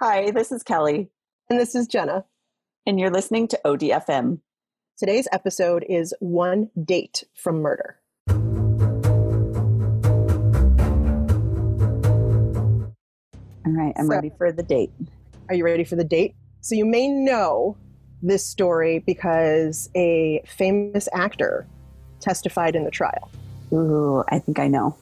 Hi, this is Kelly, And this is Jenna. and you're listening to ODFM. Today's episode is One Date from Murder. All right, I'm So- ready for the date. Are you ready for the date? So, you may know this story because a famous actor testified in the trial. Ooh, I think I know.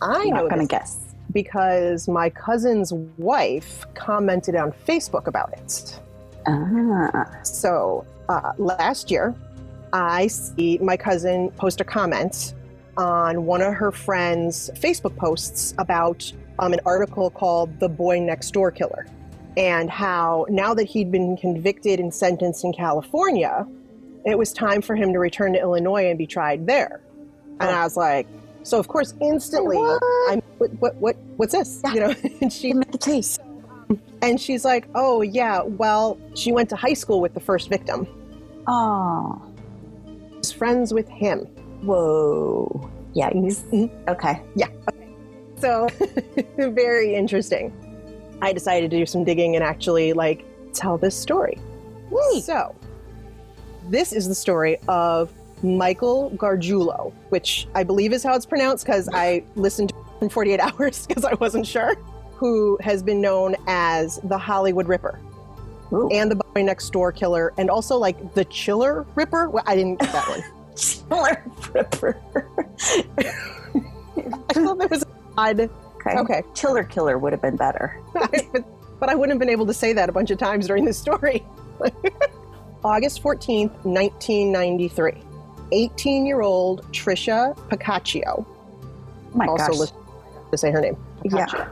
I'm not going to guess. Because my cousin's wife commented on Facebook about it. Ah, So uh, last year, I see my cousin post a comment on one of her friends' Facebook posts about um, an article called The Boy Next Door Killer and how now that he'd been convicted and sentenced in California, it was time for him to return to Illinois and be tried there. And Oh. I was like, so of course, instantly, What? I'm, what, what, what, what's this? Yeah. You know, and she give me the taste. and she's like, oh yeah, well, she went to high school with the first victim. Oh, was friends with him. whoa. Yikes. Mhm. Okay. So very interesting. I decided to do some digging and actually like tell this story. So this is the story of Michael Gargiulo, which I believe is how it's pronounced because I listened to in 48 hours because I wasn't sure, who has been known as the Hollywood Ripper Ooh. and the boy next door killer and also like the chiller ripper. Well, I didn't get that one. Chiller Ripper. I thought that was odd. Okay. Okay. Chiller Killer would have been better. but, but I wouldn't have been able to say that a bunch of times during this story. August 14th, 1993. 18 year old Trisha Pacaccio, Oh my also gosh. to say her name, Yeah.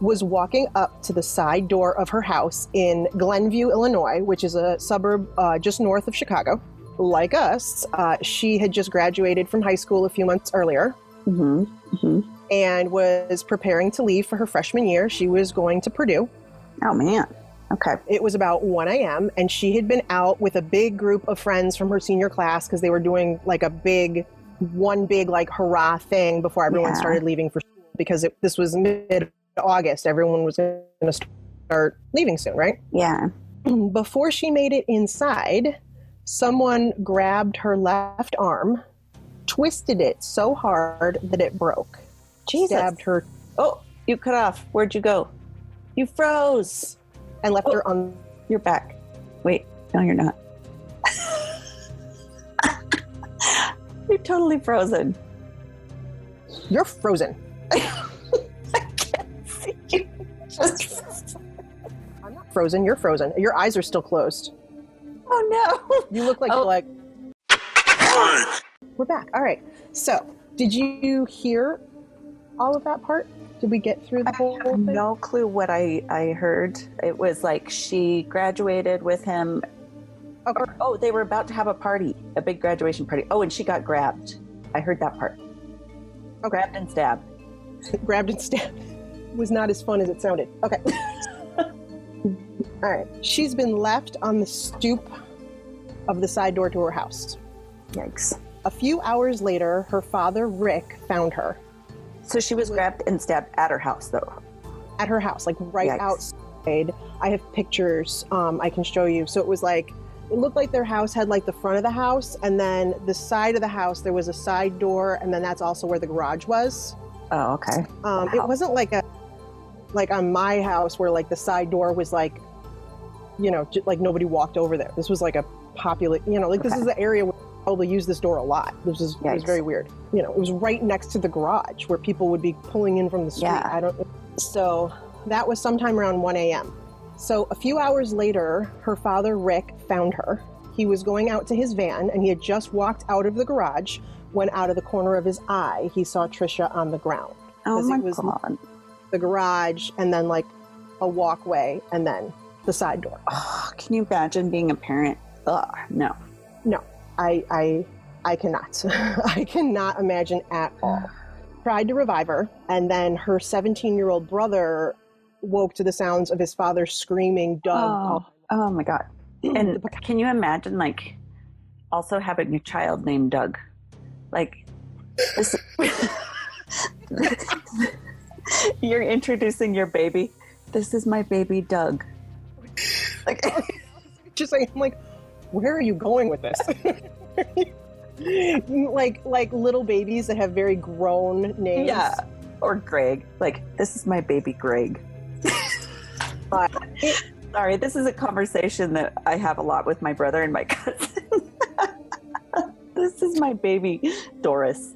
Was walking up to the side door of her house in Glenview, Illinois, which is a suburb uh, just north of Chicago. Like us, uh, she had just graduated from high school a few months earlier hmm hmm and was preparing to leave for her freshman year. She was going to Purdue. Oh, man. Okay. It was about 1 a.m. and she had been out with a big group of friends from her senior class because they were doing like a big, one big like hurrah thing before everyone Yeah. started leaving for school because it, this was mid August. Everyone was going to start leaving soon, right? Yeah. Before she made it inside, someone grabbed her left arm, twisted it so hard that it broke, Jesus. stabbed her, Oh, you cut off. Where'd you go? You froze. And left Oh. her on You're back. Wait, no, you're not. you're totally frozen. You're frozen. I can't see you. Just, I'm not frozen. You're frozen. Your eyes are still closed. oh no! You look like Oh. you're like. We're back. All right. So, did you hear all of that part? Did we get through the whole no! I have no clue what I I heard. It was like she graduated with him. Okay. Or, oh, they were about to have a party, a big graduation party. Oh, and she got grabbed. I heard that part. Okay. Grabbed and stabbed. Grabbed and stabbed. was not as fun as it sounded. Okay. all right. She's been left on the stoop of the side door to her house. Yikes. A few hours later, her father, Rick, found her So she was grabbed and stabbed at her house, though. at her house, like right Yikes. outside. I have pictures um, I can show you. So it was like, it looked like their house had like the front of the house, and then the side of the house, there was a side door, and then that's also where the garage was. Oh, okay. Um, Wow. It wasn't like a, like on my house where like the side door was like, you know, j- like nobody walked over there. This was like a popular, you know, like this is the area where I probably use this door a lot. This was, it was very weird. You know, it was right next to the garage where people would be pulling in from the street. Yeah. I don't. So that was sometime around 1 a.m. So a few hours later, her father Rick found her. He was going out to his van, and he had just walked out of the garage when, out of the corner of his eye, he saw Trisha on the ground Oh my god. the garage and then like a walkway and then the side door. Oh, can you imagine being a parent? Ugh, no. no. I I I cannot. I cannot imagine at all. Tried to revive her and then her 17-year-old brother woke to the sounds of his father screaming Doug Oh, oh my god. And can you imagine like also having a child named Doug? Like this You're introducing your baby This is my baby Doug. Like, just like I'm like, where are you going with this? like like little babies that have very grown names. Yeah. Or Greg. Like, this is my baby Greg. But Sorry, this is a conversation that I have a lot with my brother and my cousin. this is my baby Doris.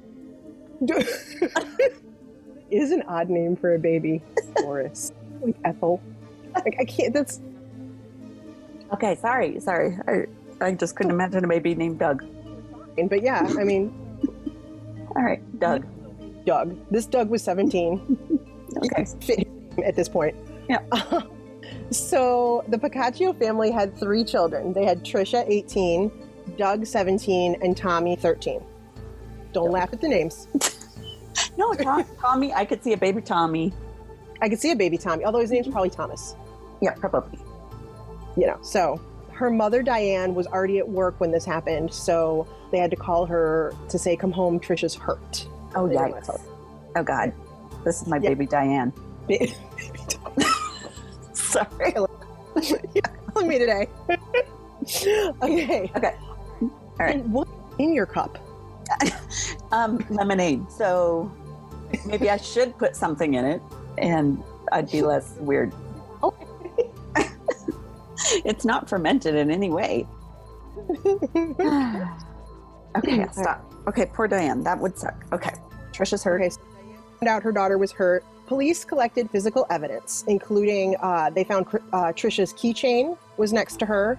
is an odd name for a baby. Doris. Like Ethel. Like I can't that's Okay, sorry, sorry. I, just couldn't imagine a baby named Doug. but yeah, I mean All right, Doug. Doug. This Doug was 17. Okay. at this point. Yeah. so the Pacaccio family had three children. They had Trisha, 18, Doug, 17, and Tommy, 13. Don't laugh at the names. No, Tom, Tommy. I could see a baby Tommy. I could see a baby Tommy, although his name's probably Thomas. Yeah, probably. You know, so her mother Diane was already at work when this happened, so they had to call her to say, "Come home, Trisha's hurt." Oh, They yikes. Oh, God. This is my Yeah. baby Diane. Baby Sorry. Telling me today. okay. Okay. All right. And what in your cup? Um, lemonade. So maybe I should put something in it and I'd be less weird. Okay. It's not fermented in any way. okay, I'll stop. Okay, poor Diane. That would suck. Okay. Trisha's hurt. Okay, so found out her daughter was hurt. Police collected physical evidence, including uh, they found uh, Trisha's keychain was next to her,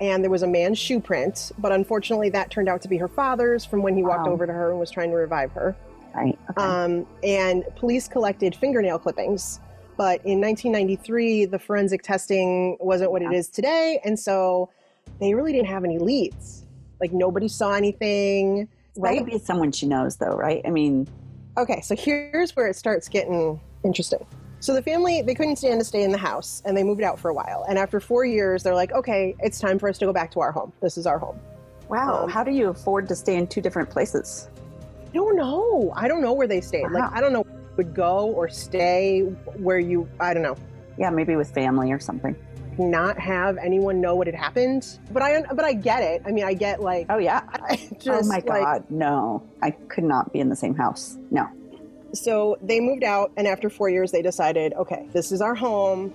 and there was a man's shoe print. But unfortunately, that turned out to be her father's from when he walked Wow. over to her and was trying to revive her. Right. Okay. Um, and police collected fingernail clippings. But in 1993, the forensic testing wasn't what it is today, and so they really didn't have any leads. Like nobody saw anything. That Right? could be someone she knows, though, right? I mean, Okay, so here's where it starts getting interesting. So the family they couldn't stand to stay in the house and they moved out for a while. And after 4 years they're like, "Okay, it's time for us to go back to our home. This is our home." wow. Um, how do you afford to stay in two different places? I don't know. I don't know where they stayed. Wow. Like I don't know would go or stay where you I don't know. Yeah, maybe with family or something. Not have anyone know what had happened. But I but I get it. I mean, I get like Oh, yeah. Just oh, my like, God. no. I could not be in the same house. No. So they moved out, and after four years, they decided, okay, this is our home.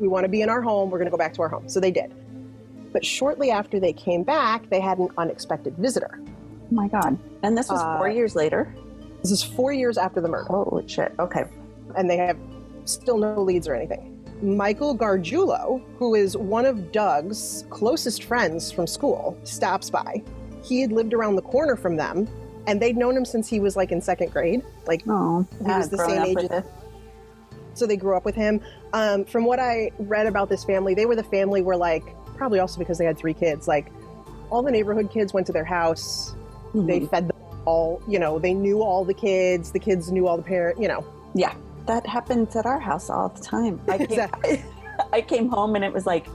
We want to be in our home. We're going to go back to our home. So they did. But shortly after they came back, they had an unexpected visitor. Oh, my God. And this was four Uh, years later? This is four years after the murder, Holy shit. Okay. and they have still no leads or anything. Michael Gargiulo, who is one of Doug's closest friends from school, stops by. He had lived around the corner from them, and they'd known him since he was like in second grade. Like Oh, He was the same age as- so they grew up with him. Um, from what I read about this family, they were the family where, like, probably also because they had three kids, like, all the neighborhood kids went to their house. They fed them all, you know, they knew all the kids. The kids knew all the parents, you know. Yeah, that happens at our house all the time. I came, Exactly. I came home and it was like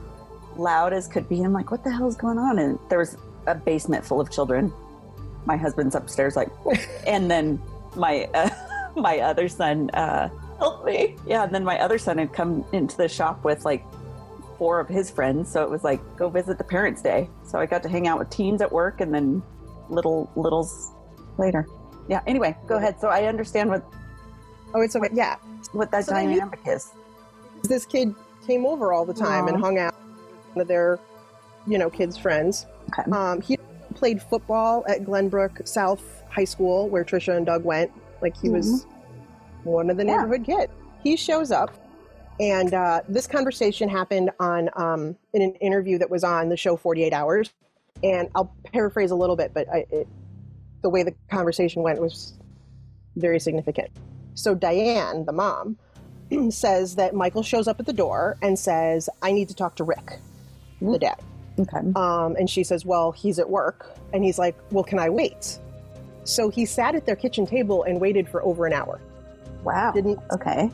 loud as could be. I'm like, what the hell is going on? And there was a basement full of children. My husband's upstairs, like, and then my uh, my other son uh, helped me. Yeah, and then my other son had come into the shop with like four of his friends. So it was like, go visit the parents' day. So I got to hang out with teens at work and then little littles later. Yeah. Anyway, go ahead. So I understand what Oh, it's okay. Yeah. what that So then you- dynamic is. This kid came over all the time and hung out with their, you know, kids' friends. Okay. Um, he played football at Glenbrook South High School, where Trisha and Doug went. Like he was one of the Yeah. neighborhood kids. He shows up, and uh, this conversation happened on um, in an interview that was on the show 48 Hours. And I'll paraphrase a little bit, but I, it, the way the conversation went was very significant. So Diane, the mom, says that Michael shows up at the door and says, "I need to talk to Rick, the dad." Okay. Um, and she says, Well, he's at work. And he's like, Well, can I wait? So he sat at their kitchen table and waited for over an hour. Wow. Didn't Okay.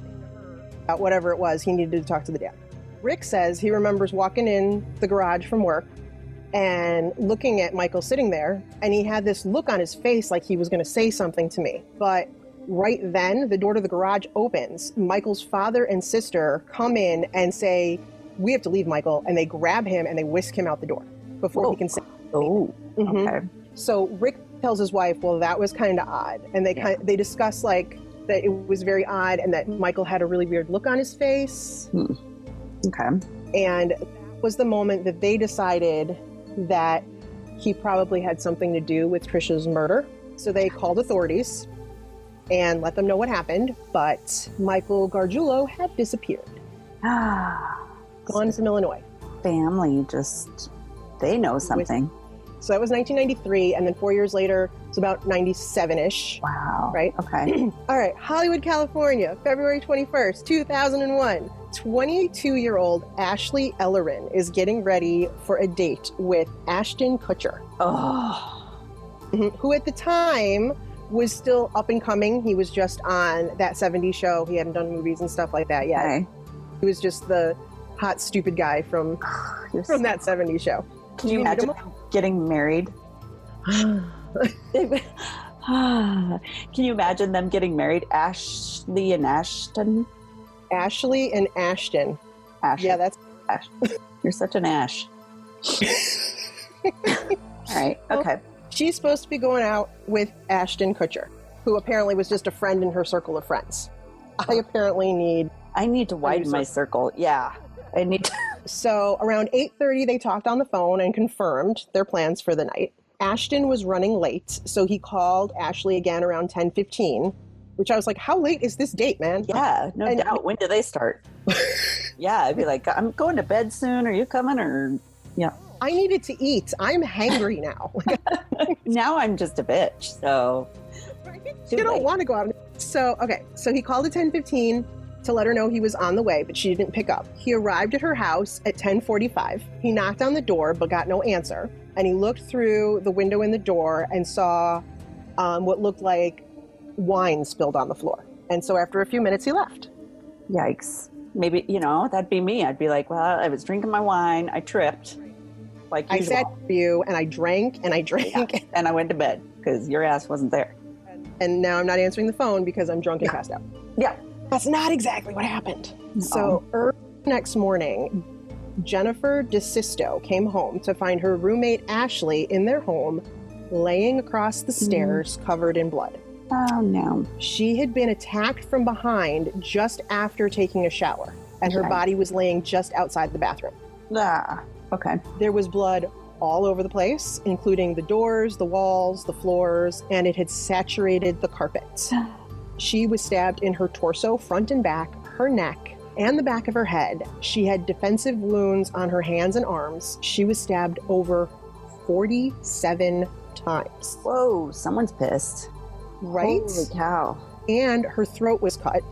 about whatever it was, he needed to talk to the dad. Rick says he remembers walking in the garage from work and looking at Michael sitting there, and he had this look on his face like he was going to say something to me. But Right then, the door to the garage opens. Michael's father and sister come in and say, We have to leave, Michael. And they grab him and they whisk him out the door before Whoa. he can say. Oh, Mhm. okay. So Rick tells his wife, "Well, that was kind of odd," and they Yeah. kind they discuss like that it was very odd, and that Michael had a really weird look on his face, Okay. and that was the moment that they decided that he probably had something to do with Trisha's murder. So they called authorities and let them know what happened, but Michael Gargiulo had disappeared, Ah, gone from Illinois. family just, they know something. So that was 1993, and then four years later, it's about 97 ish. Wow. Right. Okay. All right, Hollywood, California, February 21st, 2001. 22 year old Ashley Ellerin is getting ready for a date with Ashton Kutcher, oh, mhm, who at the time was still up and coming. He was just on that 70s show. He hadn't done movies and stuff like that yet. okay. He was just the hot, stupid guy from, from so- that 70s show. Can you you imagine getting married? Can you imagine them getting married? Ashley and Ashton? Ashley and Ashton. Ash. Yeah, that's Ash. You're such an Ash. All right. Okay. She's supposed to be going out with Ashton Kutcher, who apparently was just a friend in her circle of friends. I apparently need I need to widen my circle. Yeah. I need to. so around 8:30 they talked on the phone and confirmed their plans for the night. Ashton was running late, so he called Ashley again around 10:15, which I was like, "How late is this date, man?" Yeah, no And- doubt. When do they start? yeah, I'd be like, I'm going to bed soon. Are you coming? Or yeah, I needed to eat. I'm hangry now. now I'm just a bitch. So you don't want to go out. So, okay. So he called at 10:15 to let her know he was on the way, but she didn't pick up. He arrived at her house at 10:45. He knocked on the door but got no answer, and he looked through the window in the door and saw um, what looked like wine spilled on the floor. And so after a few minutes, he left. Yikes. Maybe, you know, that'd be me. I'd be like, well, I was drinking my wine. I tripped. Like I usual. sat for you, and I drank and I drank, and I went to bed because your ass wasn't there. and now I'm not answering the phone because I'm drunk and Yeah. passed out. Yeah. That's not exactly what happened. So early next morning, Jennifer DeSisto came home to find her roommate Ashley in their home, laying across the stairs covered in blood. Oh, no. She had been attacked from behind just after taking a shower, and her body was laying just outside the bathroom. Ah, okay. There was blood all over the place, including the doors, the walls, the floors, and it had saturated the carpet. She was stabbed in her torso, front and back, her neck, and the back of her head. She had defensive wounds on her hands and arms. She was stabbed over 47 times, Whoa, someone's pissed. right? Holy cow. And her throat was cut.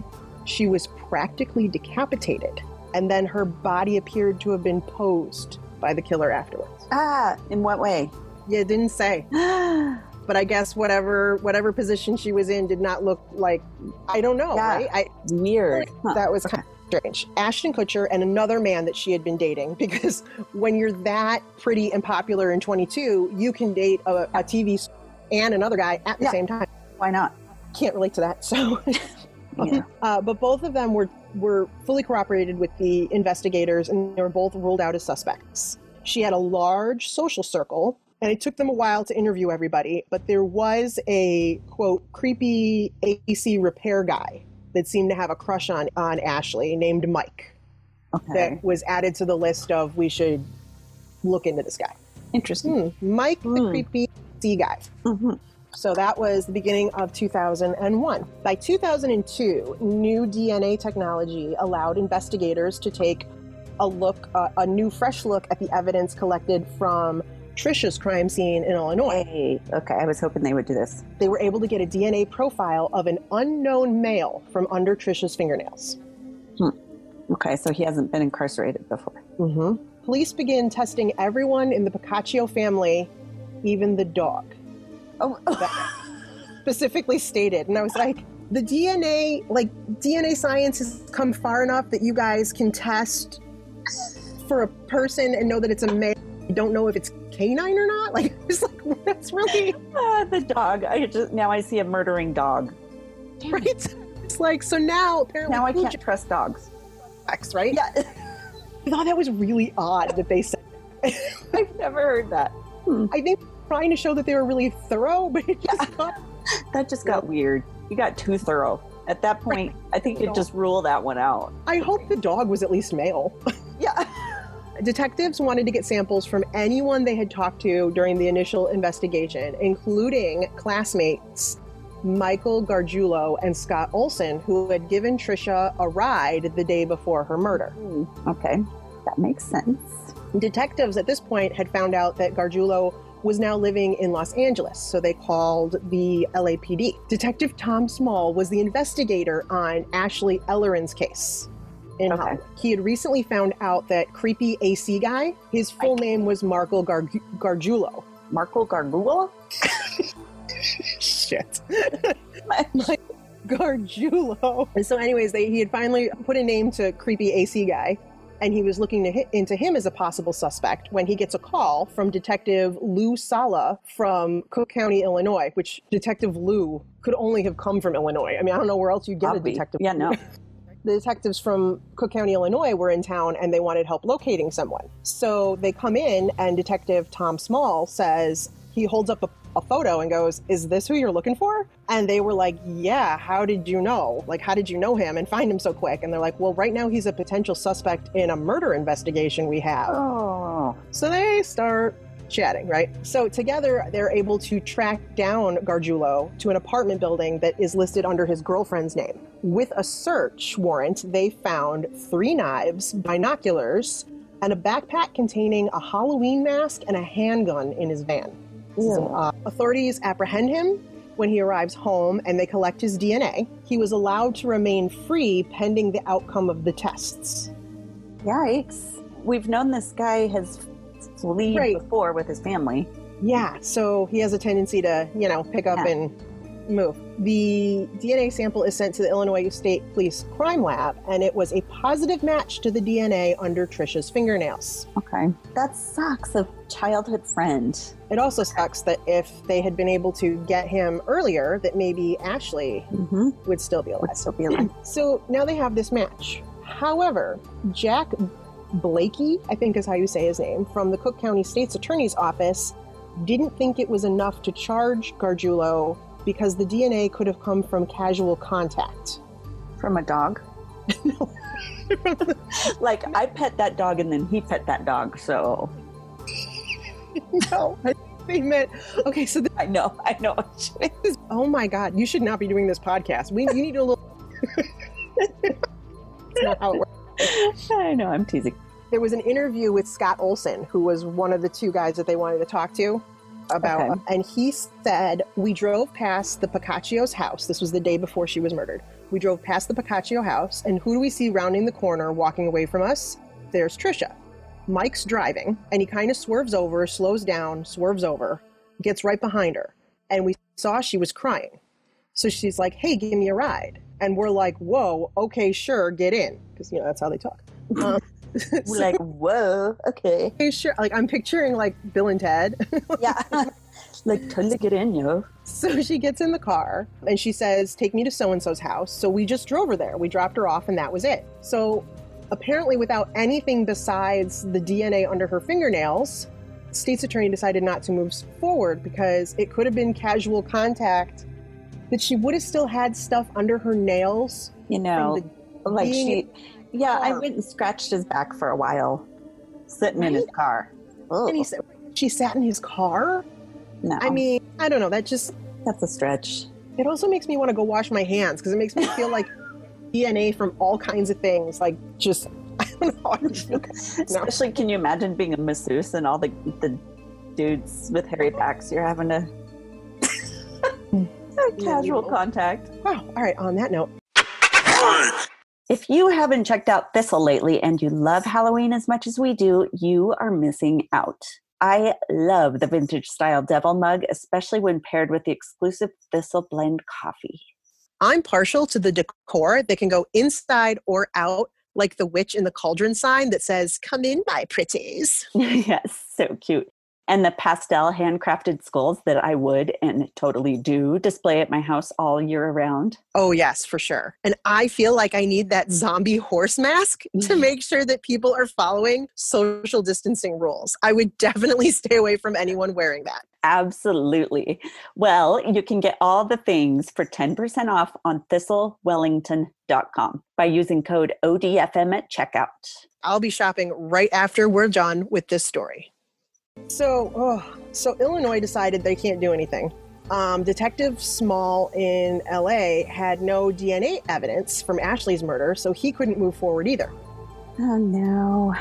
She was practically decapitated. And then her body appeared to have been posed by the killer afterwards. Ah, in what way? Yeah, it didn't say. but I guess whatever whatever position she was in did not look like I don't know, Yeah. right? I, Weird. That was kind of strange. Ashton Kutcher and another man that she had been dating because when you're that pretty and popular in 22, you can date a, a TV star and another guy at the Yeah. same time. Why not? Can't relate to that. So, Yeah. uh, but both of them were were fully cooperated with the investigators, and they were both ruled out as suspects. She had a large social circle, and it took them a while to interview everybody. But there was a quote creepy AC repair guy that seemed to have a crush on on Ashley, named Mike, Okay. that was added to the list of we should look into this guy. Interesting. Hmm, Mike, the Hmm. creepy C guy. hmm So that was the beginning of 2001. By 2002, new DNA technology allowed investigators to take a look, uh, a new fresh look at the evidence collected from Trisha's crime scene in Illinois. Hey, okay. I was hoping they would do this. They were able to get a DNA profile of an unknown male from under Trisha's fingernails. Okay, so he hasn't been incarcerated before. Mm-hmm. Police begin testing everyone in the Pacaccio family, even the dog. Oh, specifically stated. And I was like, the DNA, like DNA science has come far enough that you guys can test for a person and know that it's a male. You don't know if it's canine or not. Like, it's like that's really ah, the dog. I just now I see a murdering dog. Damn right? It's like so now apparently Now I can't trust dogs. Jack's, right? Yeah, I thought that was really odd that they said. I've never heard that. I think trying to show that they were really thorough, but it just got That just got weird. You got too thorough. At that point, I think you'd just rule that one out. I hope the dog was at least male. Yeah. Detectives wanted to get samples from anyone they had talked to during the initial investigation, including classmates Michael Gargiulo and Scott Olson, who had given Trisha a ride the day before her murder. Hmm, Okay, that makes sense. Detectives at this point had found out that Gargiulo was now living in Los Angeles, so they called the LAPD. Detective Tom Small was the investigator on Ashley Ellerin's case in Okay. Hollywood. He had recently found out that creepy AC guy, his full name was Marco Gar- Gargiulo. Marco Gargula? Shit. Gargiulo. And so, anyways, they, he had finally put a name to creepy AC guy, and he was looking to hit into him as a possible suspect when he gets a call from Detective Lou Sala from Cook County, Illinois, which Detective Lou could only have come from Illinois. I mean, I don't know where else you get a detective. Yeah, no. The detectives from Cook County, Illinois were in town and they wanted help locating someone. So they come in, and Detective Tom Small says, he holds up a, a photo and goes, Is this who you're looking for? And they were like, Yeah, how did you know? Like, how did you know him and find him so quick? And they're like, Well, right now he's a potential suspect in a murder investigation we have. Oh, So they start chatting, right? So together they're able to track down Gargiulo to an apartment building that is listed under his girlfriend's name. With a search warrant, they found three knives, binoculars, and a backpack containing a Halloween mask and a handgun in his van. So, uh, authorities apprehend him when he arrives home and they collect his DNA. He was allowed to remain free pending the outcome of the tests. yikes. We've known this guy has fled Right. before with his family. Yeah, so he has a tendency to, you know, pick up Yeah. and move. The DNA sample is sent to the Illinois State Police Crime Lab, and it was a positive match to the DNA under Trisha's fingernails. Okay. That sucks. A childhood friend. It also sucks that if they had been able to get him earlier, that maybe Ashley Mm-hmm. would still be alive. Would still be alive. So now they have this match. However, Jack Blakey, I think is how you say his name, from the Cook County State's Attorney's Office, didn't think it was enough to charge Gargiulo because the DNA could have come from casual contact. From a dog. like, I pet that dog and then he pet that dog. So no, I think they meant okay. So this I know, I know. is oh my god, you should not be doing this podcast. We you need a little. It's not how it works. I know, I'm teasing. there was an interview with Scott Olson, who was one of the two guys that they wanted to talk to about, Okay. and he said, We drove past the Pacaccio's house. This was the day before she was murdered. We drove past the Pacaccio house, and who do we see rounding the corner, walking away from us? There's Trisha. Mike's driving, and he kind of swerves over, slows down, swerves over, gets right behind her, and we saw she was crying. So she's like, Hey, give me a ride. And we're like, Whoa, okay, sure, get in. Because, you know, that's how they talk. Um, We're so- like, whoa, okay. Okay, sure. Like I'm picturing like Bill and Ted. Yeah. like, totally get in, yo. so she gets in the car and she says, "Take me to so and so's house." So we just drove her there. We dropped her off, and that was it. So apparently, without anything besides the DNA under her fingernails, state's attorney decided not to move forward because it could have been casual contact. That she would have still had stuff under her nails. You know, like she, yeah, I went and scratched his back for a while, sitting in his Right? car. And he Oh, said, "She sat in his car." no, I mean, I don't know. That just that's a stretch. It also makes me want to go wash my hands because it makes me feel like DNA from all kinds of things. Like just I don't know. I just no. Especially, can you imagine being a masseuse and all the the dudes with hairy backs you're having to casual contact? Wow. All right. On that note, If you haven't checked out Thistle lately and you love Halloween as much as we do, you are missing out. I love the vintage style devil mug, especially when paired with the exclusive Thistle blend coffee. I'm partial to the decor that can go inside or out, like the witch in the cauldron sign that says "Come in, my pretties." yes, so cute. And the pastel handcrafted skulls that I would and totally do display at my house all year around. Oh, yes, for sure. And I feel like I need that zombie horse mask to mm-hmm. make sure that people are following social distancing rules. I would definitely stay away from anyone wearing that. Absolutely. Well, you can get all the things for 10% off on thistlewellington.com by using code ODFM at checkout. I'll be shopping right after we're done with this story. So, oh, so Illinois decided they can't do anything. Um, Detective Small in LA had no DNA evidence from Ashley's murder, so he couldn't move forward either. Oh no.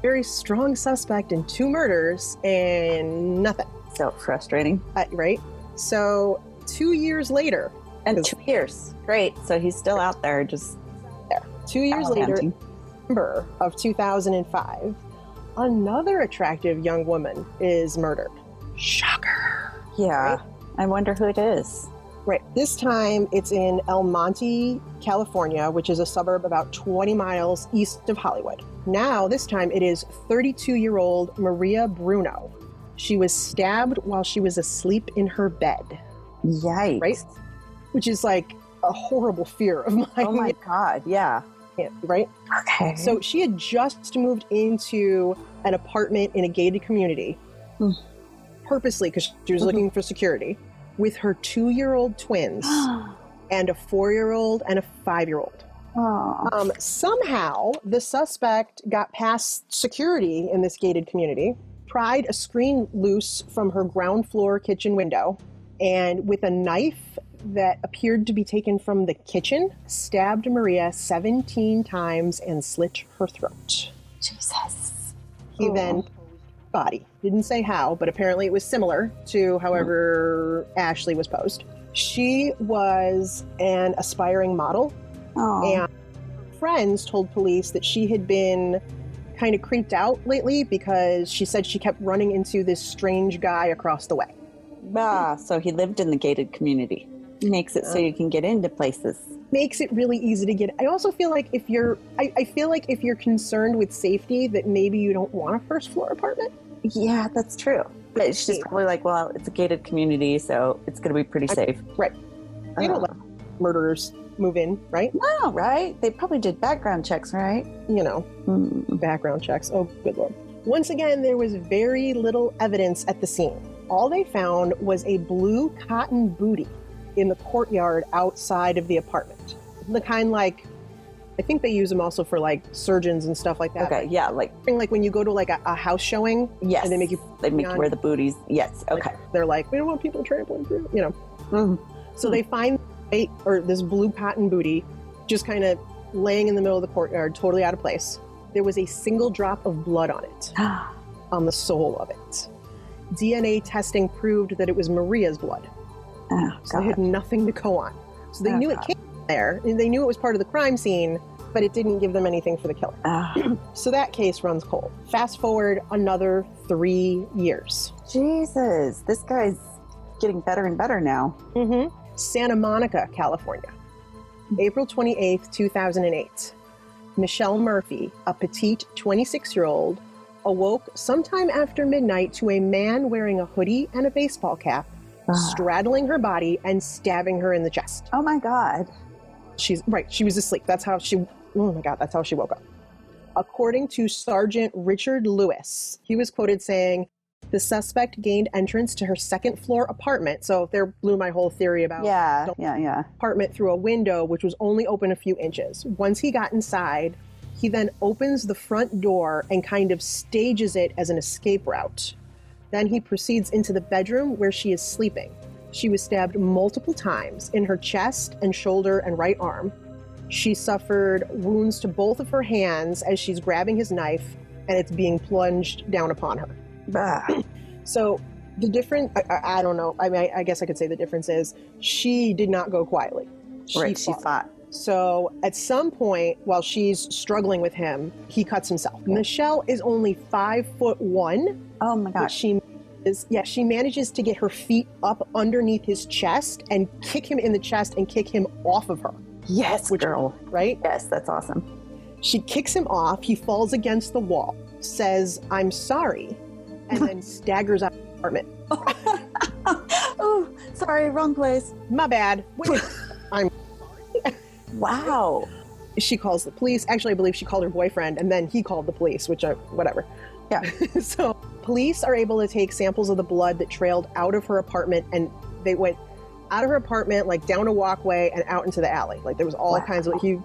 Very strong suspect in two murders and nothing. So frustrating. Uh, right? So, two years later, And two years. Great. So he's still out there just there, two years later, gallivanting. November of 2005, another attractive young woman is murdered. Shocker. Yeah. I wonder who it is. Right. This time it's in El Monte, California, which is a suburb about 20 miles east of Hollywood. Now, this time it is 32 year old Maria Bruno. She was stabbed while she was asleep in her bed, Yikes. Right? which is like a horrible fear of mine. Oh my god. Yeah. Right? Okay. So she had just moved into an apartment in a gated community Hmm. purposely because she was Mhm. looking for security with her two year old twins and a four year old and a five year old. Um, somehow, the suspect got past security in this gated community, pried a screen loose from her ground floor kitchen window, and with a knife that appeared to be taken from the kitchen, stabbed Maria 17 times and slit her throat. Jesus. He Oh. then body. Didn't say how, but apparently it was similar to however Ashley was posed. She was an aspiring model Oh. and friends told police that she had been kind of creeped out lately because she said she kept running into this strange guy across the way. Ah, so he lived in the gated community. Makes it so you can get into places. Makes it really easy to get. I also feel like if you're, I, I feel like if you're concerned with safety, that maybe you don't want a first floor apartment. Yeah, that's true. But she's Yeah. probably like, well, it's a gated community, so it's going to be pretty I- safe. right. They don't Uh, let murderers move in, right? No, right? They probably did background checks, right? You know, Hmm. background checks. Oh, good lord. Once again, there was very little evidence at the scene. All they found was a blue cotton booty in the courtyard outside of the apartment. The kind like, I think they use them also for like surgeons and stuff like that. Okay, yeah, like, Like when you go to like a, a house showing, yes. And they make you- They make you wear the booties. Yes, okay. they're like, we don't want people trampling through, you know. Mhm. So Hmm. they find a, or this blue cotton booty just kind of laying in the middle of the courtyard, totally out of place. There was a single drop of blood on it. on the sole of it. DNA testing proved that it was Maria's blood, oh, so they had nothing to go on. So they Oh, knew it came there, they knew it was part of the crime scene, but it didn't give them anything for the killer. Ah, So that case runs cold. Fast forward another three years. Jesus, this guy's getting better and better now. Mm-hmm. Santa Monica, California, April 28th, 2008. Michelle Murphy, a petite 26 year old, awoke sometime after midnight to a man wearing a hoodie and a baseball cap Ah. straddling her body and stabbing her in the chest. Oh my God. She's right, she was asleep. That's how she oh my god, that's how she woke up. According to Sergeant Richard Lewis, he was quoted saying, the suspect gained entrance to her second floor apartment. So there blew my whole theory about Yeah, yeah, yeah. apartment through a window, which was only open a few inches. Once he got inside, he then opens the front door and kind of stages it as an escape route. Then he proceeds into the bedroom where she is sleeping. She was stabbed multiple times in her chest and shoulder and right arm. She suffered wounds to both of her hands as she's grabbing his knife and it's being plunged down upon her. Ah. So the difference, I, I, don't know. I mean, I, I guess I could say the difference is she did not go quietly. right, she fought. So at some point, while she's struggling with him, he cuts himself. Michelle is only five foot one, Oh my gosh. she is yeah she manages to get her feet up underneath his chest and kick him in the chest and kick him off of her. Yes, Which- girl. Right? Yes, that's awesome. She kicks him off. He falls against the wall. Says, "I'm sorry," and then staggers out of the apartment. oh, sorry, wrong place. My bad. Wait, Wow. she calls the police. Actually, I believe she called her boyfriend, and then he called the police, which I, whatever. Yeah. so police are able to take samples of the blood that trailed out of her apartment, and they went out of her apartment, like down a walkway and out into the alley. Like there was all Wow. kinds of. He,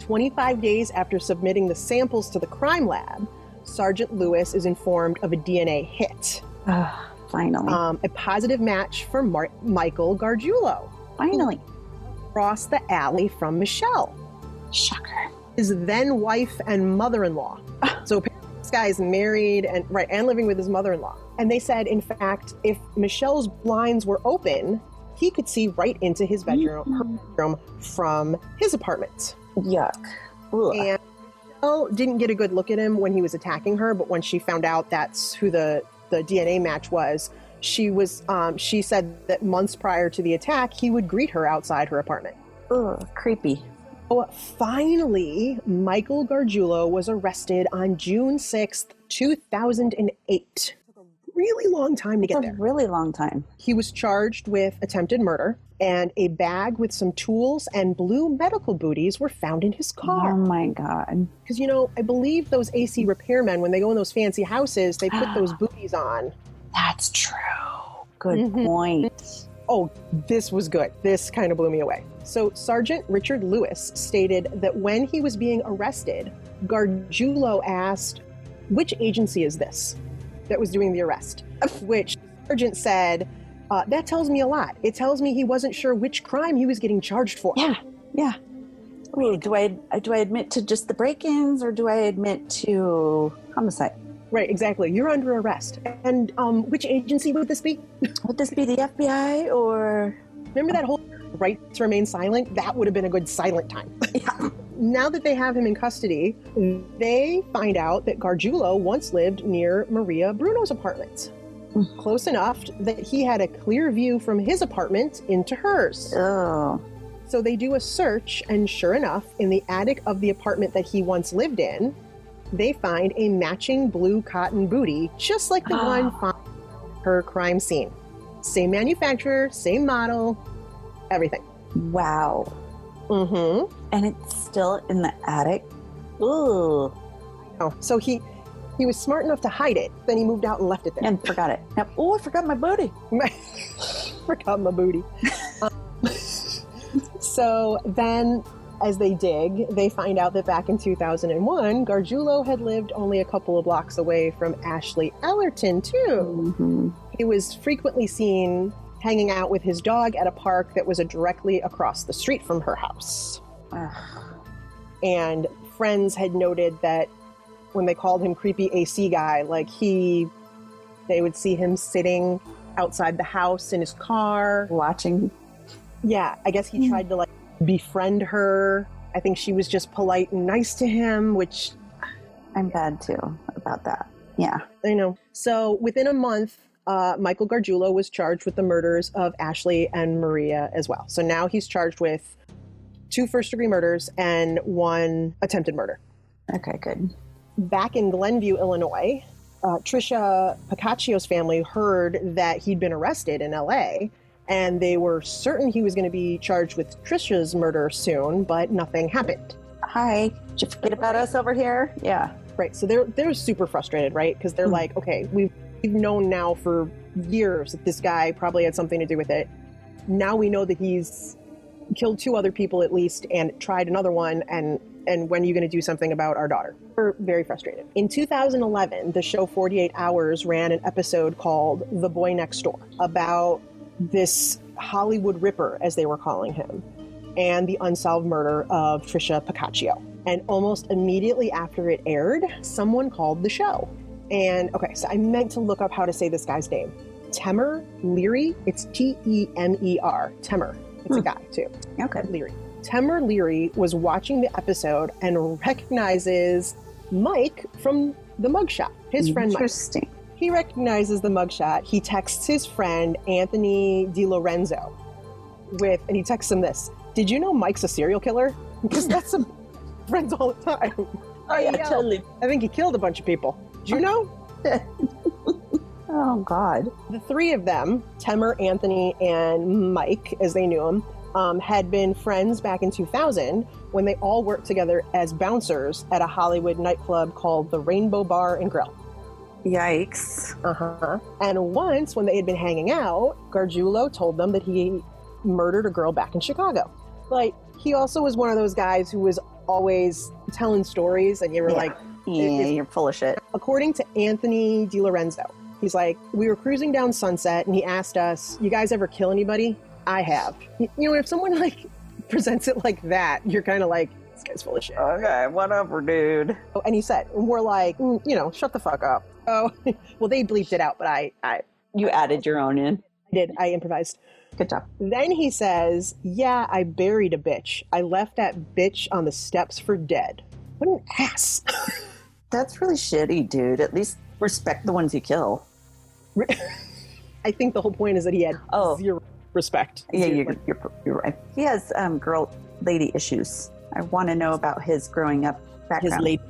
25 days after submitting the samples to the crime lab, Sergeant Lewis is informed of a DNA hit, Ah, finally. um, a positive match for Mar- Michael Gargiulo, finally. Across the alley from Michelle. Shocker. his then wife and mother-in-law. so apparently this guy is married and right and living with his mother-in-law. And they said, in fact, if Michelle's blinds were open, he could see right into his bedroom, her mm-hmm. bedroom from his apartment. Yuck. Ugh. And Michelle didn't get a good look at him when he was attacking her, but when she found out that's who the the DNA match was, she was um, she said that months prior to the attack, he would greet her outside her apartment. Ugh, creepy. Oh, finally, Michael Gargiulo was arrested on June 6th, 2008. Took a really long time to get a there. really long time. He was charged with attempted murder, and a bag with some tools and blue medical booties were found in his car. Oh my god. Because, you know, I believe those AC repairmen, when they go in those fancy houses, they put those booties on. That's true. Good Mhm. point. Oh, this was good. This kind of blew me away. So, Sergeant Richard Lewis stated that when he was being arrested, Gargiulo asked, Which agency is this that was doing the arrest? Which Sergeant said, uh, That tells me a lot. It tells me he wasn't sure which crime he was getting charged for. Yeah, yeah. Wait, do I do I admit to just the break-ins or do I admit to homicide? Right, exactly. You're under arrest. And um, which agency would this be? Would this be the FBI or? Remember that whole right to remain silent? That would have been a good silent time. Yeah. now that they have him in custody, they find out that Gargiulo once lived near Maria Bruno's apartment. Mm. Close enough that he had a clear view from his apartment into hers. Oh, So they do a search, and sure enough, in the attic of the apartment that he once lived in, they find a matching blue cotton booty, just like the one Ah. found her crime scene. Same manufacturer, same model, everything. wow. Mm-hmm. And it's still in the attic. Ooh, Oh, so he he was smart enough to hide it. Then he moved out and left it there. and forgot it. Oh, I forgot my booty. Forgot my booty. Um, so then, as they dig, they find out that back in 2001, Gargiulo had lived only a couple of blocks away from Ashley Ellerin, too. Mhm. He was frequently seen hanging out with his dog at a park that was directly across the street from her house. Ugh. And friends had noted that when they called him creepy AC guy, like he, they would see him sitting outside the house in his car. Watching. Yeah, I guess he Hmm. tried to like befriend her. I think she was just polite and nice to him, which I'm bad too about that. Yeah. I know. So within a month, uh, Michael Gargiulo was charged with the murders of Ashley and Maria as well. So now he's charged with two first degree murders and one attempted murder. Okay. Good. Back in Glenview, Illinois, uh, Trisha Pacaccio's family heard that he'd been arrested in LA. And they were certain he was going to be charged with Trisha's murder soon, but nothing happened. Hi. Did you forget about us over here? Yeah. Right. So they're they're super frustrated, right? Because they're Hmm. like, okay, we've we've known now for years that this guy probably had something to do with it. Now we know that he's killed two other people at least and tried another one and and when are you going to do something about our daughter? We're very frustrated. In 2011, the show 48 Hours ran an episode called The Boy Next Door about this Hollywood Ripper, as they were calling him, and the unsolved murder of Trisha Pacaccio. And almost immediately after it aired, someone called the show. And okay, so I meant to look up how to say this guy's name. Temer Leary. It's T E M E R. Temer. It's a Hmm. guy too. Okay. Leary. Temer Leary was watching the episode and recognizes Mike from the mugshot. His friend Mike. Interesting. He recognizes the mugshot. He texts his friend Anthony DiLorenzo with, and he texts him this: "Did you know Mike's a serial killer? Because that's some friends all the time. Oh yeah, totally. I think he killed a bunch of people. Did you know?" Oh God. The three of them, Temer, Anthony, and Mike, as they knew him, um, had been friends back in 2000 when they all worked together as bouncers at a Hollywood nightclub called the Rainbow Bar and Grill. Yikes. Uh huh. And once, when they had been hanging out, Gargiulo told them that he murdered a girl back in Chicago. But he also was one of those guys who was always telling stories, and you were Yeah. like, Yeah, Is- you're full of shit. according to Anthony DiLorenzo, he's like, we were cruising down Sunset, and he asked us, "You guys ever kill anybody?" I have. You know, if someone like presents it like that, you're kind of like, this guy's full of shit. Okay, whatever, dude. And he said, and we're like, "Mm, you know, shut the fuck up. Oh, well, they bleeped it out, but I, I You added your own in. I did. I improvised. Good job. Then he says, "Yeah, I buried a bitch. I left that bitch on the steps for dead." What an ass. That's really shitty, dude. At least respect the ones you kill. I think the whole point is that he had Oh. zero respect. Yeah, Zero- you're, you're, you're right. He has um, girl lady issues. I want to know about his growing up his background. late.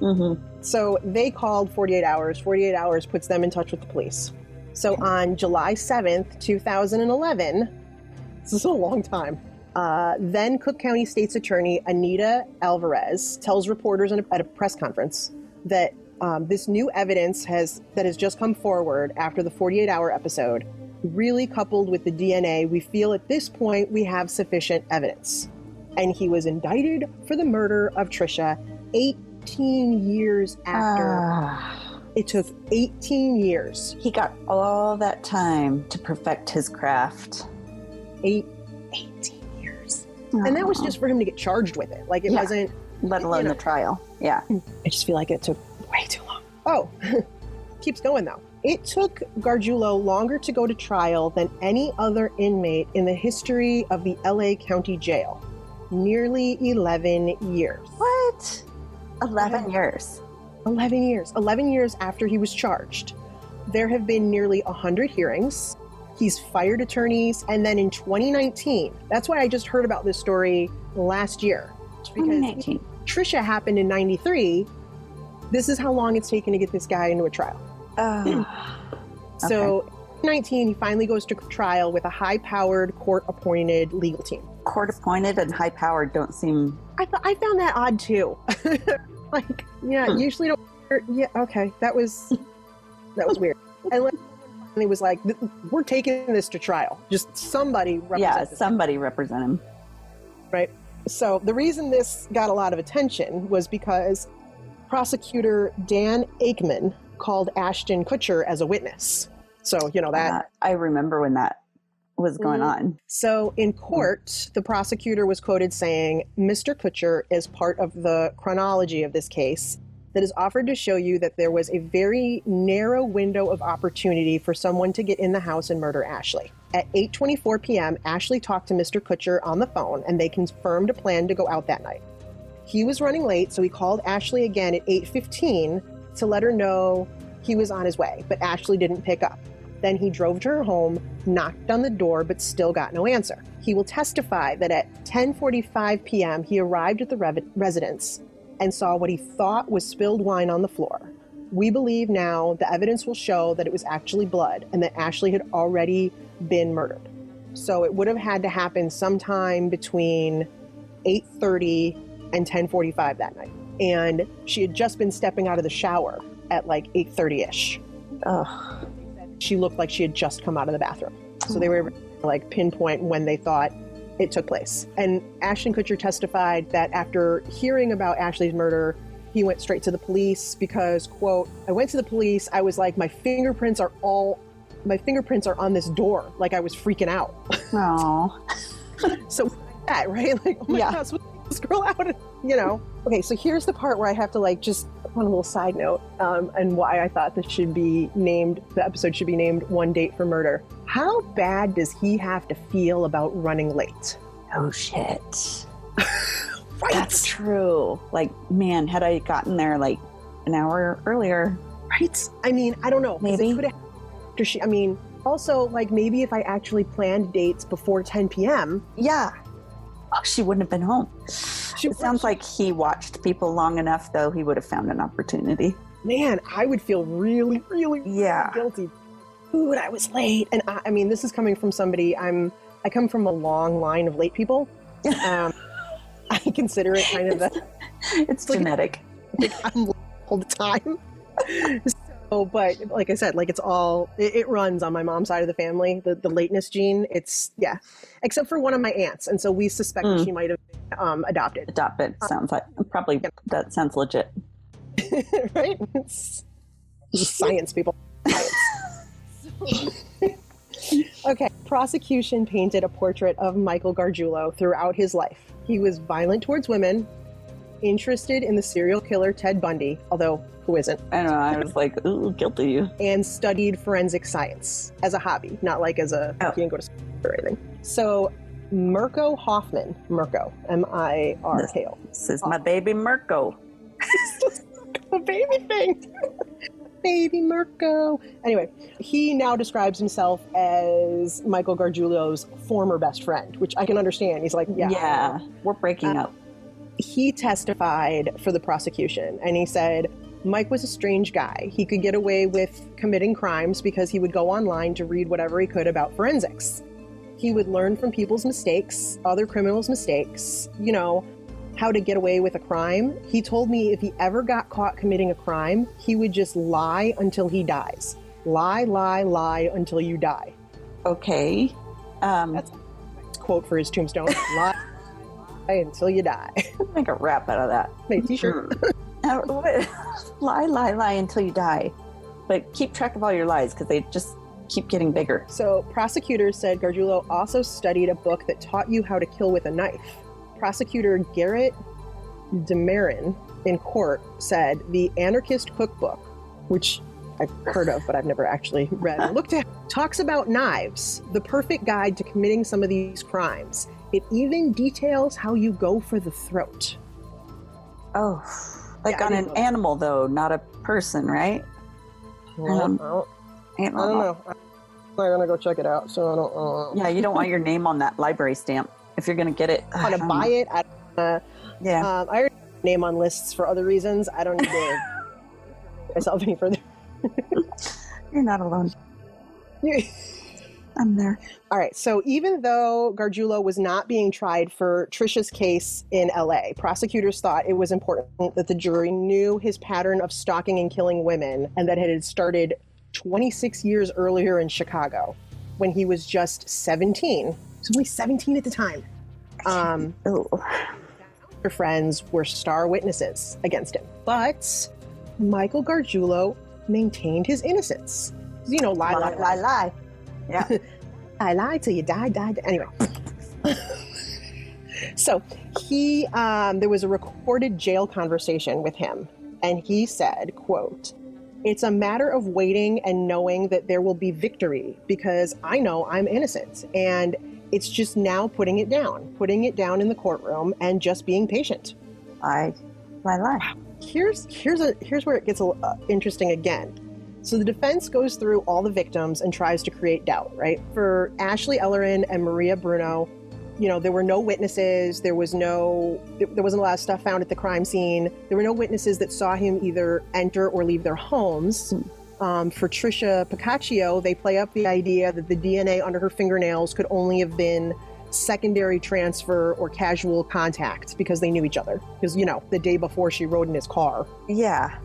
mm-hmm. So they called 48 hours. 48 hours puts them in touch with the police. So on July 7th, 2011, this is a long time, uh, then Cook County State's Attorney Anita Alvarez tells reporters in a- at a press conference that um, this new evidence has that has just come forward after the 48 hour episode, really coupled with the DNA, we feel at this point we have sufficient evidence. And he was indicted for the murder of Trisha 18 years after. Ah, It took 18 years. he got all that time to perfect his craft. Eight, 18 years. And that was just for him to get charged with it. Like it Yeah. wasn't, let alone you know. the trial. Yeah. I just feel like it took way too long. Oh, keeps going though. It took Gargiulo longer to go to trial than any other inmate in the history of the LA County Jail. Nearly 11 years. What? Eleven Yeah. years. 11 years. 11 years after he was charged. There have been nearly 100 hearings. He's fired attorneys. And then in 2019, that's why I just heard about this story last year. Because 2019. Trisha happened in 93. This is how long it's taken to get this guy into a trial. Ah. So, 19, he finally goes to trial with a high powered court appointed legal team. Court appointed and high powered don't seem. I, th- I found that odd too. like, yeah, Hmm. usually don't. Yeah, okay, that was that was weird. And like, he was like, "We're taking this to trial. Just somebody represent Yeah, this." somebody represent him. Right. So the reason this got a lot of attention was because prosecutor Dan Akemon called Ashton Kutcher as a witness. So you know that Uh, I remember when that was going Mhm. on. So in court, the prosecutor was quoted saying, Mr. Kutcher is part of the chronology of this case that is offered to show you that there was a very narrow window of opportunity for someone to get in the house and murder Ashley. At 8:24 p.m., Ashley talked to Mr. Kutcher on the phone and they confirmed a plan to go out that night. He was running late, so he called Ashley again at 8:15 to let her know he was on his way, but Ashley didn't pick up. Then he drove to her home, knocked on the door, but still got no answer. He will testify that at 10:45 p.m. he arrived at the rev- residence and saw what he thought was spilled wine on the floor. We believe now the evidence will show that it was actually blood and that Ashley had already been murdered. So it would have had to happen sometime between 8:30 and 10:45 that night. And she had just been stepping out of the shower at like 8:30ish Ugh. She looked like she had just come out of the bathroom. So they mm-hmm. were like pinpoint when they thought it took place. And Ashton Kutcher testified that after hearing about Ashley's murder, he went straight to the police because, quote, I went to the police. I was like, my fingerprints are all, my fingerprints are on this door. Like I was freaking out. Oh. So that, right? Like, oh my Yeah. God, so this girl out, you know? Okay, so here's the part where I have to like just on a little side note, um, and why I thought this should be named, the episode should be named One Date for Murder. How bad does he have to feel about running late? Oh shit. Right. That's true. Like, man, had I gotten there like an hour earlier, right. I mean, I don't know. Maybe. After she, I mean, also, like maybe if I actually planned dates before 10 p.m., yeah. She wouldn't have been home. She- it sounds like he watched people long enough, though, he would have found an opportunity. man, I would feel really, really, really Yeah. guilty. Dude, I was late, and I, I mean, this is coming from somebody. I'm I come from a long line of late people. Um, I consider it kind of a It's like- genetic. like I'm late all the time. So, but like I said, like it's all it, it runs on my mom's side of the family. The the lateness gene. It's yeah, except for one of my aunts, and so we suspect Mm. she might have been, um, adopted. Adopted sounds like probably that sounds legit. right? It's science, people. Science. okay. Prosecution painted a portrait of Michael Gargiulo throughout his life. He was violent towards women, interested in the serial killer Ted Bundy, although who isn't, I don't know. I was like, ooh, guilty and studied forensic science as a hobby, not like as a Oh. he didn't go to school or anything. So Mirko Hoffman, Mirko, M I R K O. This is my baby Mirko. the baby thing. baby Mirko. Anyway, he now describes himself as Michael Gargiulo's former best friend, which I can understand. He's like, yeah. Yeah, we're breaking Uh, up. He testified for the prosecution and he said, Mike was a strange guy. He could get away with committing crimes because he would go online to read whatever he could about forensics. He would learn from people's mistakes, other criminals' mistakes, you know, how to get away with a crime. He told me if he ever got caught committing a crime, he would just lie until he dies. Lie, lie, lie until you die. Okay. Um, That's- Quote for his tombstone lie until you die. make a rap out of that. Make a t shirt. What- lie, lie, lie until you die. But keep track of all your lies because they just keep getting bigger. So, prosecutors said Gargiulo also studied a book that taught you how to kill with a knife. Prosecutor Garrett Dameron in court said the Anarchist Cookbook, which I've heard of but I've never actually read or looked at, talks about knives, the perfect guide to committing some of these crimes. It even details how you go for the throat. Oh, like Yeah, on an know that. animal though, not a person, right? Um, I don't, I don't know. I'm not gonna go check it out, so I don't. I. Yeah, you don't want your name on that library stamp if you're gonna get it. How to buy it? I, uh, Yeah. Um, I already have name on lists for other reasons. I don't need to myself any further. You're not alone. I'm there. All right. So even though Gargiulo was not being tried for Trisha's case in LA, prosecutors thought it was important that the jury knew his pattern of stalking and killing women and that it had started 26 years earlier in Chicago when he was just 17. He was only 17 at the time. Um, Oh, her friends were star witnesses against him. But Michael Gargiulo maintained his innocence. You know, lie, lie, lie, lie. Yeah. I lied till you died, died. Anyway. so he, um, there was a recorded jail conversation with him, and he said, "quote It's a matter of waiting and knowing that there will be victory because I know I'm innocent, and it's just now putting it down, putting it down in the courtroom, and just being patient." I, lie, lie. here's here's a here's where it gets a, uh, interesting again. So the defense goes through all the victims and tries to create doubt, right? For Ashley Ellerin and Maria Bruno, you know, there were no witnesses. There was no, there wasn't a lot of stuff found at the crime scene. There were no witnesses that saw him either enter or leave their homes. Um, for Trisha Pacaccio, they play up the idea that the DNA under her fingernails could only have been secondary transfer or casual contact because they knew each other. Because, you know, the day before she rode in his car. Yeah.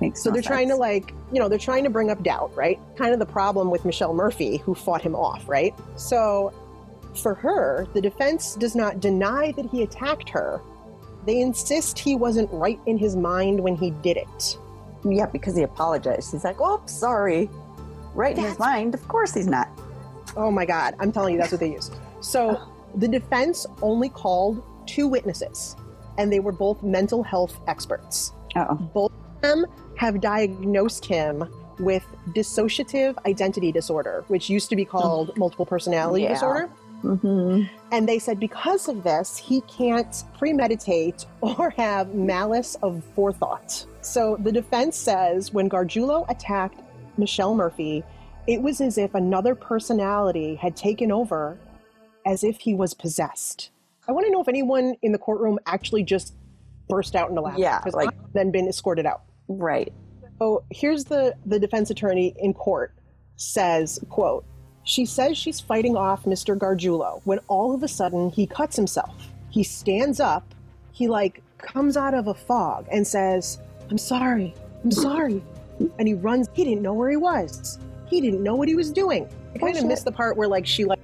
Makes So no they're trying to like, you know, they're trying to bring up doubt, right? Kind of the problem with Michelle Murphy, who fought him off, right? So for her, the defense does not deny that he attacked her. They insist he wasn't right in his mind when he did it. Yeah, because he apologized. He's like, "Oh, sorry." Right in his mind, of course he's not. Oh my God, I'm telling you, that's what they used. So the defense only called two witnesses, and they were both mental health experts. Oh, Both of them have diagnosed him with dissociative identity disorder, which used to be called multiple personality Yeah. disorder. hmm And they said because of this, he can't premeditate or have malice of forethought. So the defense says when Gargiulo attacked Michelle Murphy, it was as if another personality had taken over, as if he was possessed. I want to know if anyone in the courtroom actually just burst out into laughter. Yeah, because like- I've then been escorted out. Right. Oh, here's the the defense attorney in court says, quote, she says she's fighting off Mr. Gargiulo when all of a sudden he cuts himself. He stands up, he like comes out of a fog and says, I'm sorry, I'm sorry. And he runs, he didn't know where he was. He didn't know what he was doing. I kind of missed the part where like she like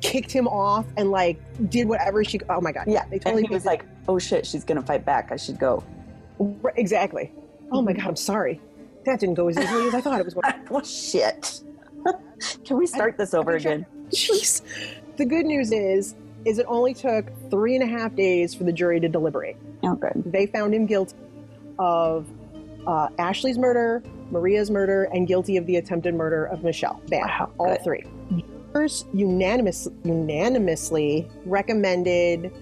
kicked him off and like did whatever she oh my god. Yeah, they and totally he was like, "Oh shit, she's gonna fight back. I should go." Exactly. Oh my god, I'm sorry. That didn't go as easily as I thought it was. going well, shit. Can we start this over again? Jeez. The good news is, is it only took three and a half days for the jury to deliberate. Oh, good. They found him guilty of uh, Ashley's murder, Maria's murder, and guilty of the attempted murder of Michelle. Bam. Wow, all good. three. Jurors unanimous, unanimously recommended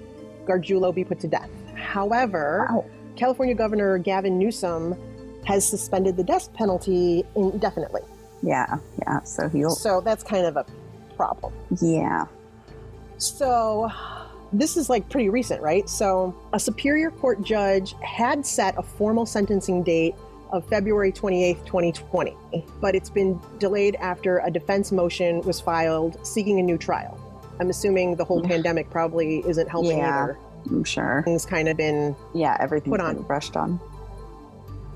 Gargiulo be put to death. However, Wow. California Governor Gavin Newsom has suspended the death penalty indefinitely. Yeah, yeah. So he'll. So that's kind of a problem. Yeah. So this is like pretty recent, right? So a Superior Court judge had set a formal sentencing date of February 28th, 2020, but it's been delayed after a defense motion was filed seeking a new trial. I'm assuming the whole pandemic probably isn't helping Yeah. either. I'm sure. Things kind of been Yeah, everything's Put on. been brushed on.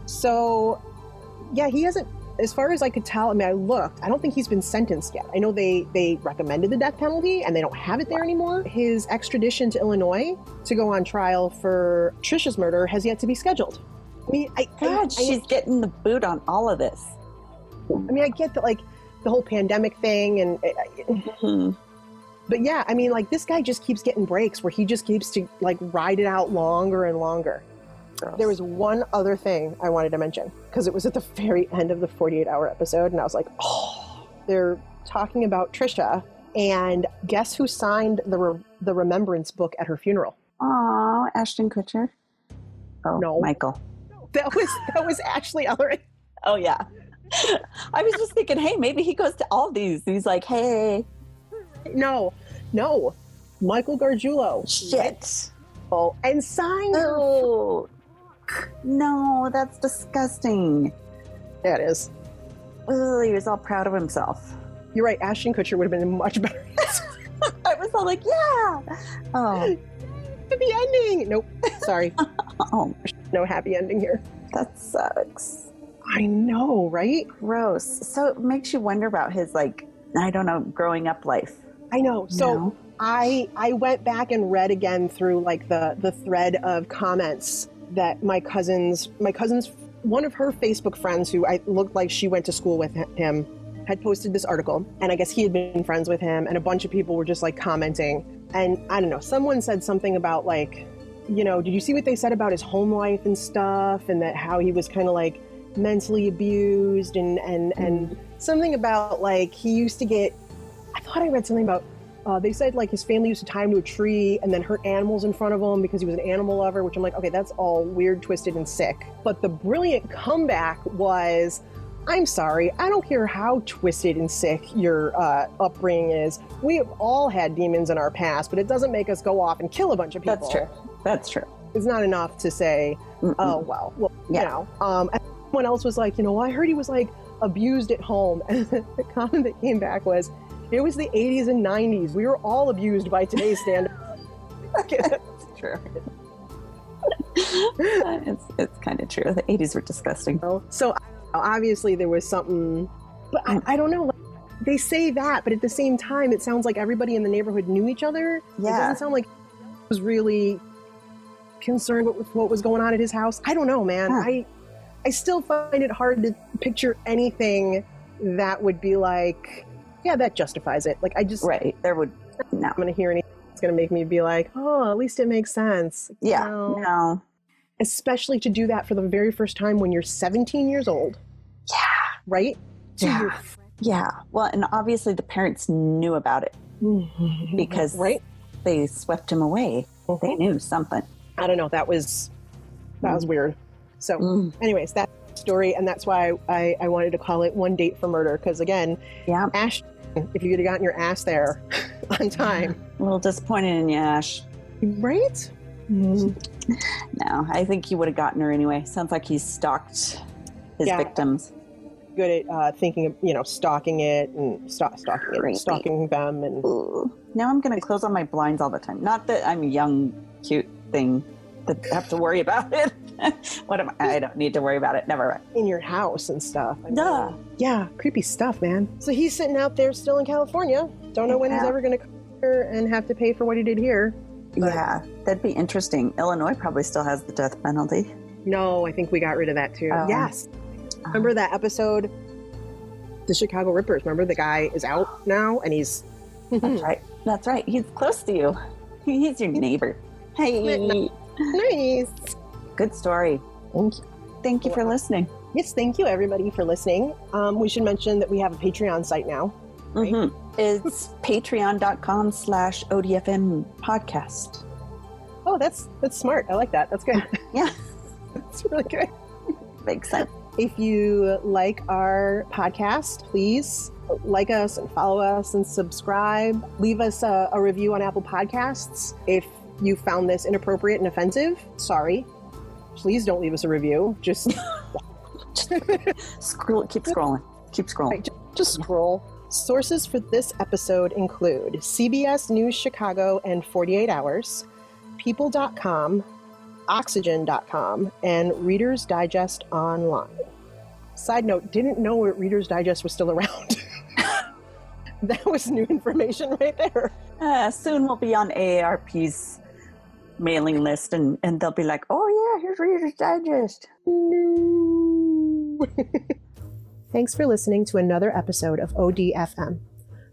So, yeah, he hasn't. As far as I could tell, I mean, I looked. I don't think he's been sentenced yet. I know they they recommended the death penalty, and they don't have it there anymore. His extradition to Illinois to go on trial for Trisha's murder has yet to be scheduled. I mean, I, I, God, I, she's getting the boot on all of this. I mean, I get that, like the whole pandemic thing, and Hmm. But yeah, I mean, like this guy just keeps getting breaks where he just keeps to like ride it out longer and longer. There was one other thing I wanted to mention because it was at the very end of the 48 hour episode, and I was like, oh, they're talking about Trisha, and guess who signed the re- the remembrance book at her funeral? Oh, Ashton Kutcher. Oh, No. Michael. That was that was Ashley Ellerin. Oh yeah. I was just thinking, hey, maybe he goes to all these. He's like, hey, No, no, Michael Gargiulo. shit. Oh, and sign. Oh, no, that's disgusting. Yeah, it is. Ugh, he was all proud of himself. You're right. Ashton Kutcher would have been much better. I was all like, yeah. Oh, happy ending. Nope. Sorry, oh, no happy ending here. that sucks. I know, right? Gross. So it makes you wonder about his like, I don't know, growing up life. I know. So. No? I I went back and read again through like the the thread of comments that my cousins my cousins one of her Facebook friends who I looked like she went to school with him had posted this article and I guess he had been friends with him and a bunch of people were just like commenting and I don't know someone said something about like you know did you see what they said about his home life and stuff and that how he was kind of like mentally abused and and and mm. something about like he used to get I thought I read something about uh, they said like his family used to tie him to a tree and then hurt animals in front of him because he was an animal lover, which I'm like, okay, that's all weird, twisted, and sick. But the brilliant comeback was, I'm sorry, I don't care how twisted and sick your uh, upbringing is. We have all had demons in our past, but it doesn't make us go off and kill a bunch of people. That's true. That's true. It's not enough to say, Mm-mm. oh well, well, Yeah. you know. Um, and someone else was like, you know, I heard he was like abused at home, and the comment that came back was, it was the 80s and 90s. We were all abused by today's standards. That's true. it's it's kind of true. The 80s were disgusting. Oh, so obviously there was something, but I, mm. I don't know. Like, they say that, but at the same time, it sounds like everybody in the neighborhood knew each other. Yeah. It doesn't sound like he was really concerned with what was going on at his house. I don't know, man. Huh. I I still find it hard to picture anything that would be like, yeah, that justifies it. Like I just Right. There would no. I'm gonna hear anything that's gonna make me be like, oh, at least it makes sense. Yeah. No. No. Especially to do that for the very first time when you're 17 years old, Yeah. right? So Yeah. Yeah. Well, and obviously the parents knew about it you're- Because- right? they swept him away. They mm-hmm. knew something. I don't know. That was that was mm. weird. So, Mm. anyways, that story, and that's why I, I wanted to call it one date for murder because again, Yeah. Ash, if you could have gotten your ass there on time, A little disappointed in you, Ash. right? No, I think he would have gotten her anyway. Sounds like he's stalked his Yeah. victims. Good at uh, thinking of, you know, stalking it and st- stalking it, stalking them. And Ooh. Now I'm gonna close all my blinds all the time. Not that I'm a young, cute thing have to worry about it. what am I? I don't need to worry about it. Never mind. in your house and stuff. I mean, Duh. Yeah, creepy stuff, man. So he's sitting out there still in California. Don't know when he's ever going to come here and have to pay for what he did here. But- Yeah, that'd be interesting. Illinois probably still has the death penalty. No, I think we got rid of that too. Oh. Yes. Remember that episode, The Chicago Rippers? Remember the guy is out now and he's. That's right. That's right. He's close to you. He's your neighbor. Hey, nice. good story. Thank you. Thank you for listening. Yes, thank you everybody for listening. Um, we should mention that we have a Patreon site now. Right. Mhm. It's patreon.com slash ODFM podcast. Oh, that's that's smart. I like that. That's good. Yeah, that's really good. makes sense. If you like our podcast, please like us and follow us and subscribe. Leave us a, a review on Apple Podcasts. If you found this inappropriate and offensive, sorry. Please don't leave us a review. Just Scroll, keep scrolling. Keep scrolling. Right, just scroll. Sources for this episode include CBS News Chicago and 48 Hours, People.com, Oxygen.com, and Reader's Digest Online. Side note, didn't know Reader's Digest was still around. that was new information right there. Uh, soon we'll be on AARP's mailing list, and, and they'll be like, oh, yeah, here's Reader's Digest. No. Thanks for listening to another episode of ODFM,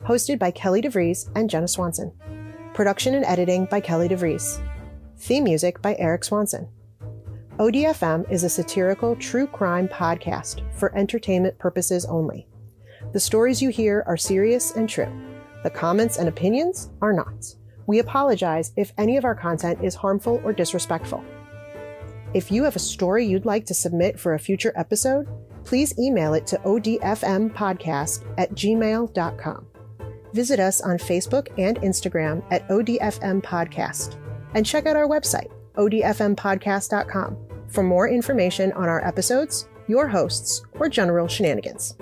hosted by Kelly DeVries and Jenna Swanson. Production and editing by Kelly DeVries. Theme music by Erik Swanson. ODFM is a satirical true crime podcast for entertainment purposes only. The stories you hear are serious and true. The comments and opinions are not. We apologize if any of our content is harmful or disrespectful. If you have a story you'd like to submit for a future episode, please email it to odfmpodcast at gmail.com. Visit us on Facebook and Instagram at ODFM Podcast. And check out our website, odfmpodcast.com, for more information on our episodes, your hosts, or general shenanigans.